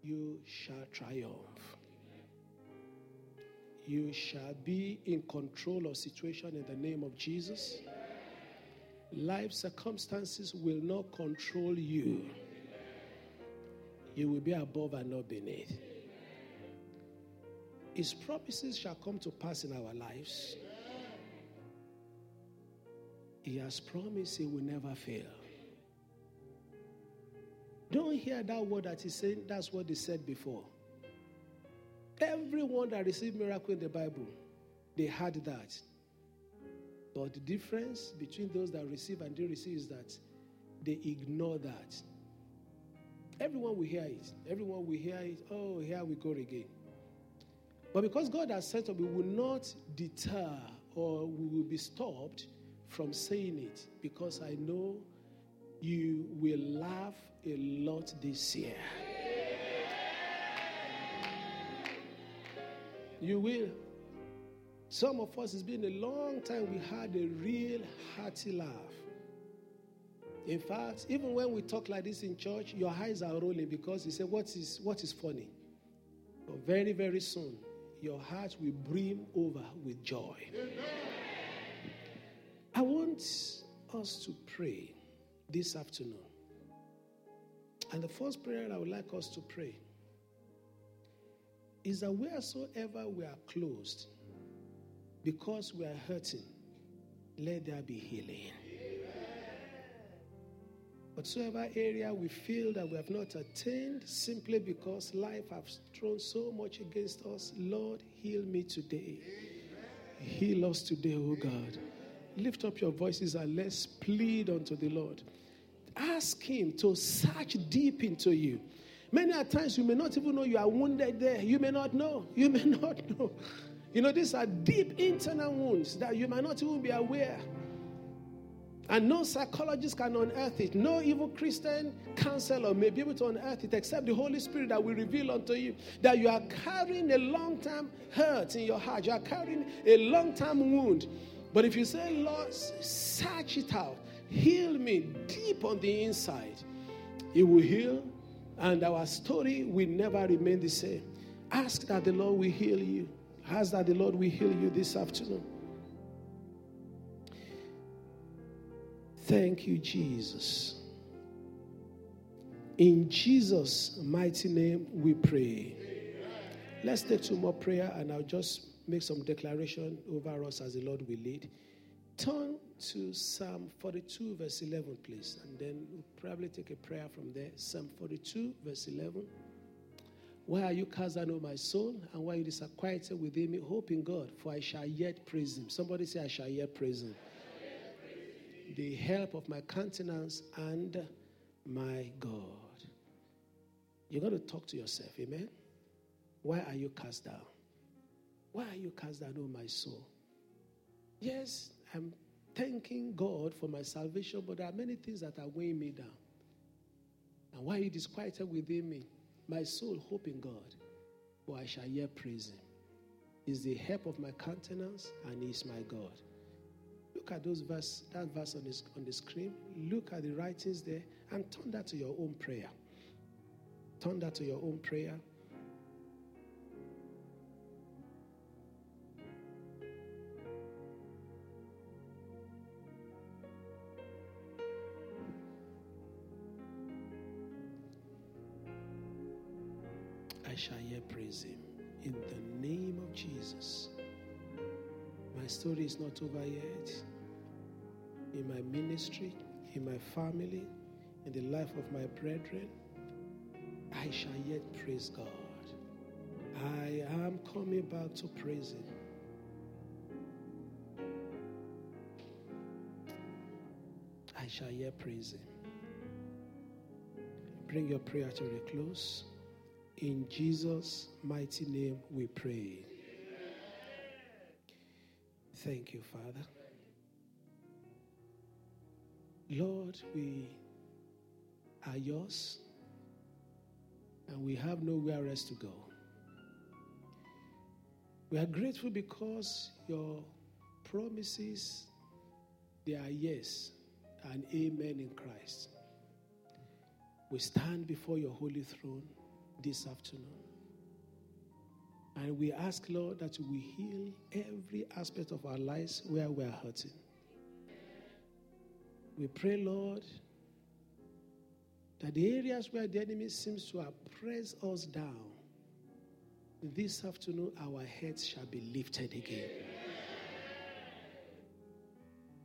You shall triumph. You shall be in control of situation in the name of Jesus. Life circumstances will not control you. You will be above and not beneath. His promises shall come to pass in our lives. He has promised he will never fail. Don't hear that word that he's saying, that's what he said before. Everyone that received miracle in the Bible, they had that. But the difference between those that receive and didn't receive is that they ignore that. Everyone will hear it. Everyone will hear it. Oh, here we go again. But because God has said we will not deter or we will be stopped from saying it because I know you will laugh a lot this year. You will. Some of us, it's been a long time we had a real hearty laugh. In fact, even when we talk like this in church, your eyes are rolling because you say, What is, what is funny? But very, very soon, your heart will brim over with joy. I want us to pray this afternoon. And the first prayer I would like us to pray is that wheresoever we are closed, because we are hurting, let there be healing. Whatsoever area we feel that we have not attained simply because life has thrown so much against us, Lord, heal me today. Heal us today, O oh God. Lift up your voices and let's plead unto the Lord. Ask Him to search deep into you. Many a times you may not even know you are wounded there. You may not know. You may not know. You know, these are deep internal wounds that you might not even be aware. And no psychologist can unearth it. No evil Christian counselor may be able to unearth it except the Holy Spirit that will reveal unto you that you are carrying a long term hurt in your heart. You are carrying a long term wound. But if you say, Lord, search it out, heal me deep on the inside, it will heal, and our story will never remain the same. Ask that the Lord will heal you. Ask that the Lord will heal you this afternoon. Thank you, Jesus. In Jesus' mighty name we pray. Let's take two more prayer and I'll just make some declaration over us as the Lord will lead. Turn to Psalm 42, verse 11, please, and then we'll probably take a prayer from there. Psalm 42, verse 11. Why are you cast down, O my soul? And why are you disquieted within me? Hope in God, for I shall yet praise him. Somebody say, I shall yet praise him the help of my countenance and my God. You're going to talk to yourself, amen? Why are you cast down? Why are you cast down, oh my soul? Yes, I'm thanking God for my salvation, but there are many things that are weighing me down. And why are you disquieted within me? My soul hope in God, for I shall yet praise him. Is the help of my countenance, and is my God. Look at those verse, that verse on, this, on the screen. Look at the writings there and turn that to your own prayer. Turn that to your own prayer. Shall yet praise him in the name of Jesus. My story is not over yet. In my ministry, in my family, in the life of my brethren, I shall yet praise God. I am coming back to praise Him. I shall yet praise Him. Bring your prayer to a close. In Jesus' mighty name we pray. Thank you, Father. Lord, we are yours and we have nowhere else to go. We are grateful because your promises they are yes and amen in Christ. We stand before your holy throne this afternoon. And we ask, Lord, that we heal every aspect of our lives where we are hurting. We pray, Lord, that the areas where the enemy seems to pressed us down, this afternoon our heads shall be lifted again.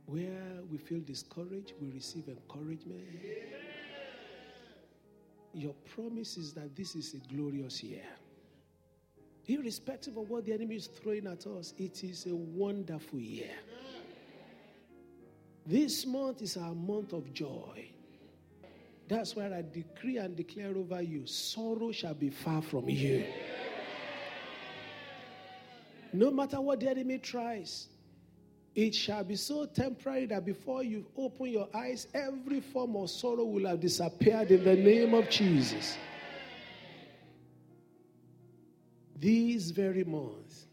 Where we feel discouraged, we receive encouragement. Your promise is that this is a glorious year. Irrespective of what the enemy is throwing at us, it is a wonderful year. This month is our month of joy. That's why I decree and declare over you sorrow shall be far from you. No matter what the enemy tries, it shall be so temporary that before you open your eyes, every form of sorrow will have disappeared in the name of Jesus. this very month,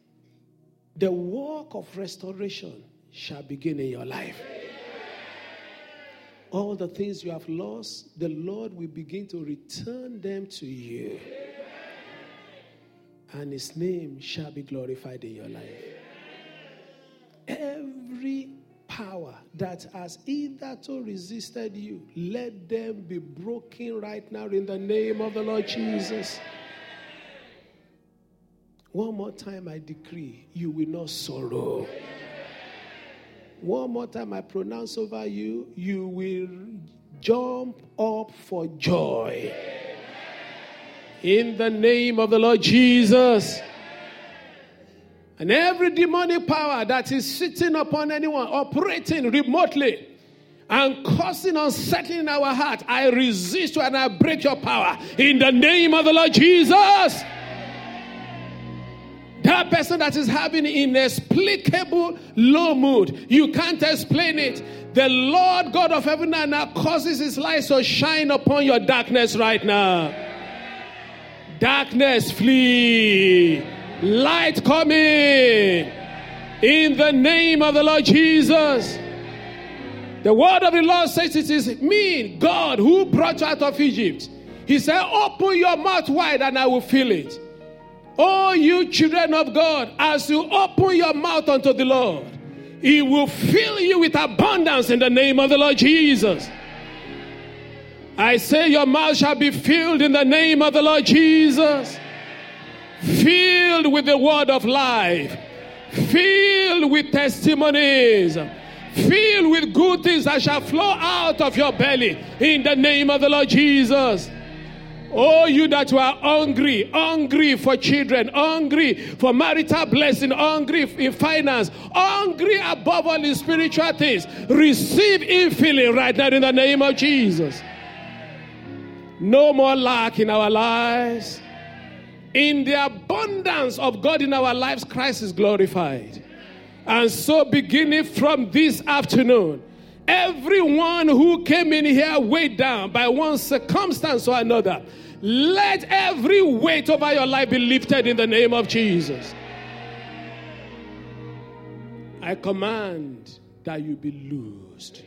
the work of restoration shall begin in your life. All the things you have lost, the Lord will begin to return them to you. And his name shall be glorified in your life. Every power that has hitherto resisted you, let them be broken right now in the name of the Lord Jesus. One more time, I decree you will not sorrow. One more time, I pronounce over you, you will jump up for joy. In the name of the Lord Jesus. And every demonic power that is sitting upon anyone, operating remotely, and causing unsettling in our heart, I resist you and I break your power in the name of the Lord Jesus. That person that is having inexplicable low mood, you can't explain it. The Lord God of heaven and earth causes his light to shine upon your darkness right now. Darkness flee. Light coming. In the name of the Lord Jesus. The word of the Lord says it is me, God, who brought you out of Egypt. He said, Open your mouth wide and I will fill it. Oh, you children of God, as you open your mouth unto the Lord, He will fill you with abundance in the name of the Lord Jesus. I say, Your mouth shall be filled in the name of the Lord Jesus. Filled with the word of life, filled with testimonies, filled with good things that shall flow out of your belly in the name of the Lord Jesus. Oh, you that were hungry, hungry for children, hungry for marital blessing, hungry in finance, hungry above all in spiritual things, receive infilling right now in the name of Jesus. No more lack in our lives. In the abundance of God in our lives, Christ is glorified. And so, beginning from this afternoon, everyone who came in here weighed down by one circumstance or another, let every weight over your life be lifted in the name of Jesus. I command that you be loosed.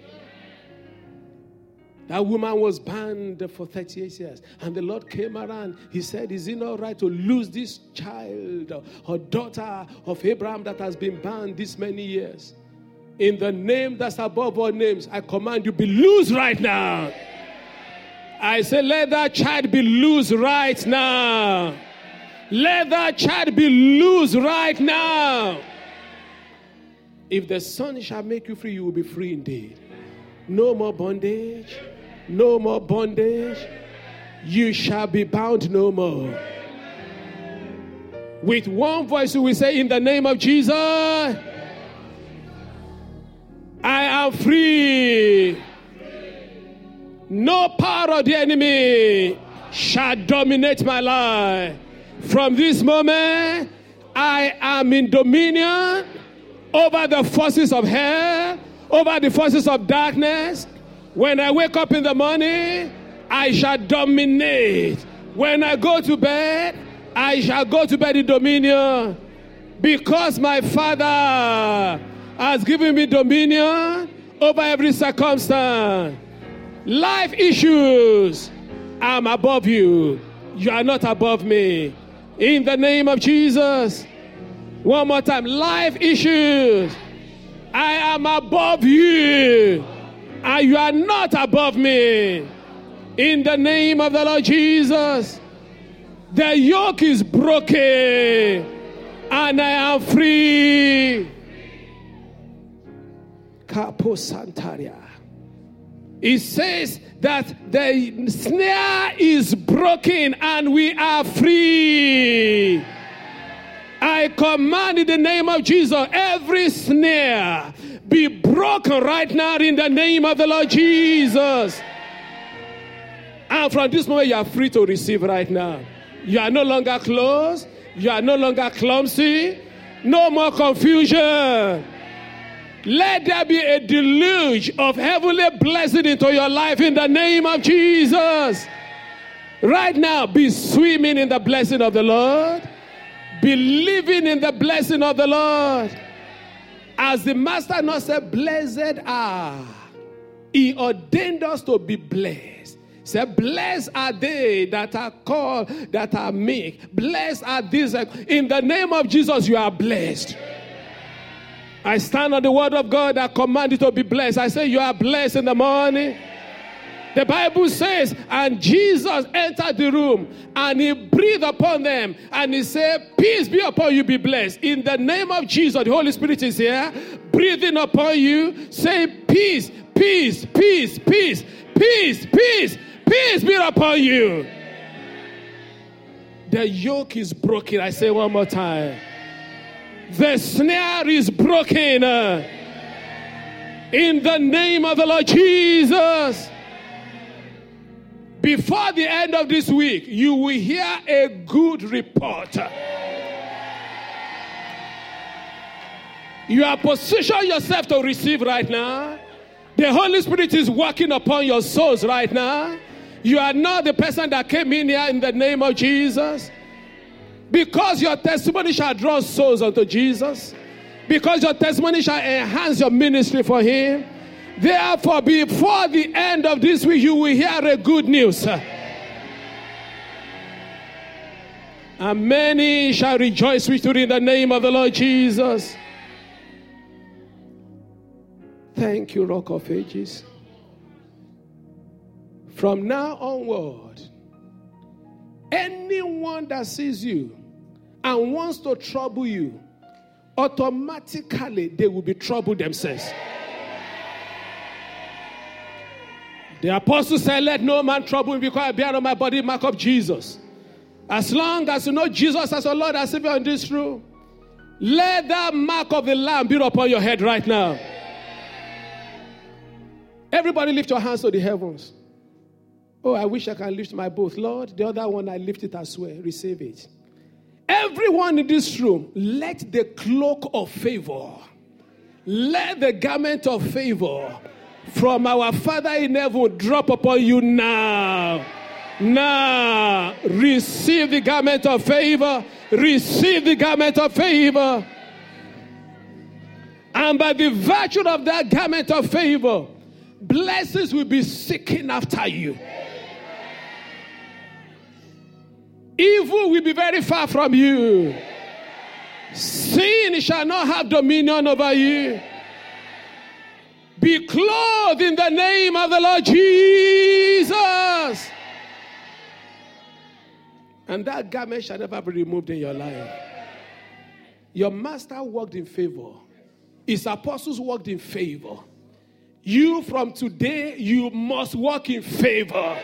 That woman was banned for 38 years. And the Lord came around. He said, Is it not right to lose this child or daughter of Abraham that has been banned this many years? In the name that's above all names, I command you be loose right now. I say, Let that child be loose right now. Let that child be loose right now. If the Son shall make you free, you will be free indeed. No more bondage. No more bondage. You shall be bound no more. With one voice, we say, In the name of Jesus, I am free. No power of the enemy shall dominate my life. From this moment, I am in dominion over the forces of hell, over the forces of darkness. When I wake up in the morning, I shall dominate. When I go to bed, I shall go to bed in dominion. Because my Father has given me dominion over every circumstance. Life issues, I'm above you. You are not above me. In the name of Jesus. One more time. Life issues. I am above you. And you are not above me. In the name of the Lord Jesus. The yoke is broken. And I am free. Capo Santaria. It says that the snare is broken and we are free. I command in the name of Jesus every snare be broken right now in the name of the Lord Jesus. And from this moment, you are free to receive right now. You are no longer closed, you are no longer clumsy, no more confusion. Let there be a deluge of heavenly blessing into your life in the name of Jesus. Right now, be swimming in the blessing of the Lord, be living in the blessing of the Lord. As the Master not said, Blessed are, He ordained us to be blessed. Say, blessed are they that are called, that are meek. Blessed are these. In the name of Jesus, you are blessed. I stand on the word of God that command you to be blessed. I say, You are blessed in the morning. The Bible says, and Jesus entered the room and he breathed upon them and he said, Peace be upon you, be blessed. In the name of Jesus, the Holy Spirit is here, breathing upon you, say, Peace peace, peace, peace, peace, peace, peace be upon you. The yoke is broken. I say one more time. The snare is broken. In the name of the Lord Jesus. Before the end of this week, you will hear a good report. You are positioned yourself to receive right now. The Holy Spirit is working upon your souls right now. You are not the person that came in here in the name of Jesus. Because your testimony shall draw souls unto Jesus. Because your testimony shall enhance your ministry for Him. Therefore, before the end of this week, you will hear a good news. And many shall rejoice with you in the name of the Lord Jesus. Thank you, Rock of Ages. From now onward, anyone that sees you and wants to trouble you, automatically they will be troubled themselves. The apostle said, Let no man trouble me because I bear on my body mark of Jesus. As long as you know Jesus as your Lord and Savior in this room, let that mark of the Lamb be upon your head right now. Everybody lift your hands to the heavens. Oh, I wish I can lift my both. Lord, the other one I lift it as well. Receive it. Everyone in this room, let the cloak of favor, let the garment of favor from our Father in heaven drop upon you now. Now, receive the garment of favor. Receive the garment of favor. And by the virtue of that garment of favor, blessings will be seeking after you. Evil will be very far from you. Sin shall not have dominion over you. Be clothed in the name of the Lord Jesus. And that garment shall never be removed in your life. Your master worked in favor, his apostles worked in favor. You from today, you must walk in favor.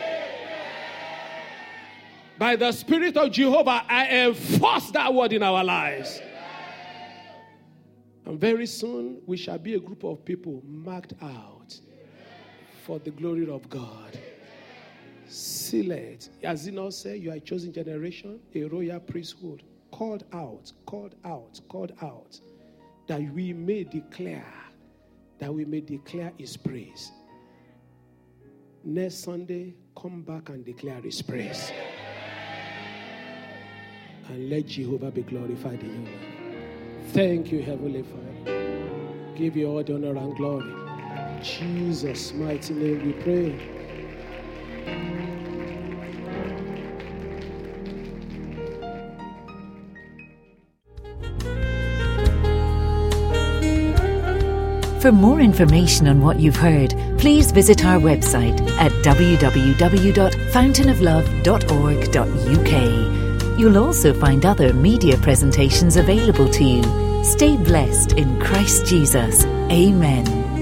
By the Spirit of Jehovah, I enforce that word in our lives. And very soon, we shall be a group of people marked out for the glory of God. Select. As Zeno said, you are a chosen generation, a royal priesthood, called out, called out, called out, that we may declare that we may declare his praise. Next Sunday, come back and declare his praise. And let Jehovah be glorified in you. Thank you, Heavenly Father. Give you all the honor and glory. Jesus' mighty name we pray. For more information on what you've heard, please visit our website at www.fountainoflove.org.uk. You'll also find other media presentations available to you. Stay blessed in Christ Jesus. Amen.